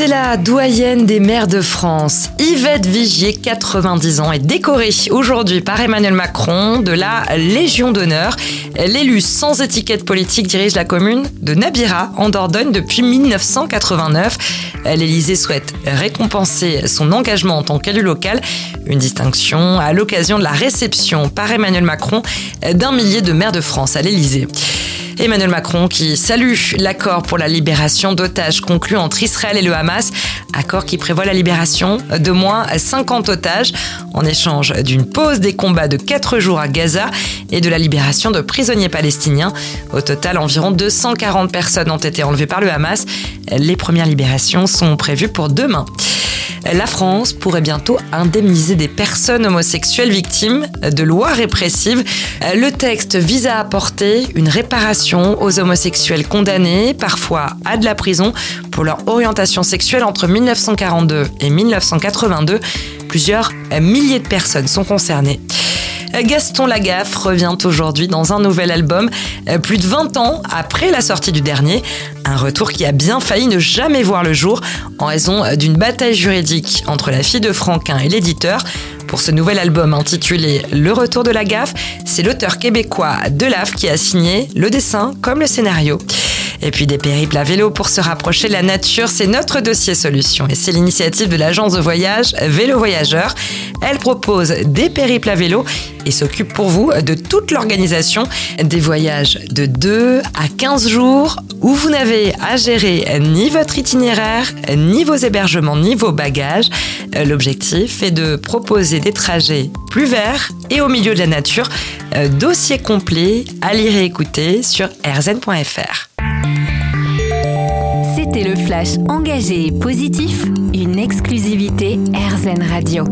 C'est la doyenne des maires de France. Yvette Vigier, 90 ans, est décorée aujourd'hui par Emmanuel Macron de la Légion d'honneur. L'élu sans étiquette politique dirige la commune de Nabira en Dordogne depuis 1989. L'Élysée souhaite récompenser son engagement en tant qu'élu local, une distinction à l'occasion de la réception par Emmanuel Macron d'un millier de maires de France à l'Élysée. Emmanuel Macron qui salue l'accord pour la libération d'otages conclu entre Israël et le Hamas, accord qui prévoit la libération de moins 50 otages en échange d'une pause des combats de 4 jours à Gaza et de la libération de prisonniers palestiniens. Au total, environ 240 personnes ont été enlevées par le Hamas. Les premières libérations sont prévues pour demain la France pourrait bientôt indemniser des personnes homosexuelles victimes de lois répressives. Le texte vise à apporter une réparation aux homosexuels condamnés, parfois à de la prison, pour leur orientation sexuelle entre 1942 et 1982. Plusieurs milliers de personnes sont concernées. Gaston Lagaffe revient aujourd'hui dans un nouvel album, euh, plus de 20 ans après la sortie du dernier. Un retour qui a bien failli ne jamais voir le jour en raison d'une bataille juridique entre la fille de Franquin et l'éditeur. Pour ce nouvel album intitulé Le retour de la gaffe, c'est l'auteur québécois Delaf qui a signé le dessin comme le scénario. Et puis des périples à vélo pour se rapprocher de la nature, c'est notre dossier solution. Et c'est l'initiative de l'agence de voyage Vélo Voyageur. Elle propose des périples à vélo et s'occupe pour vous de toute l'organisation des voyages de 2 à 15 jours où vous n'avez à gérer ni votre itinéraire, ni vos hébergements, ni vos bagages. L'objectif est de proposer des trajets plus verts et au milieu de la nature. Dossier complet à lire et écouter sur rzn.fr. C'était le flash engagé et positif, une exclusivité RZN Radio.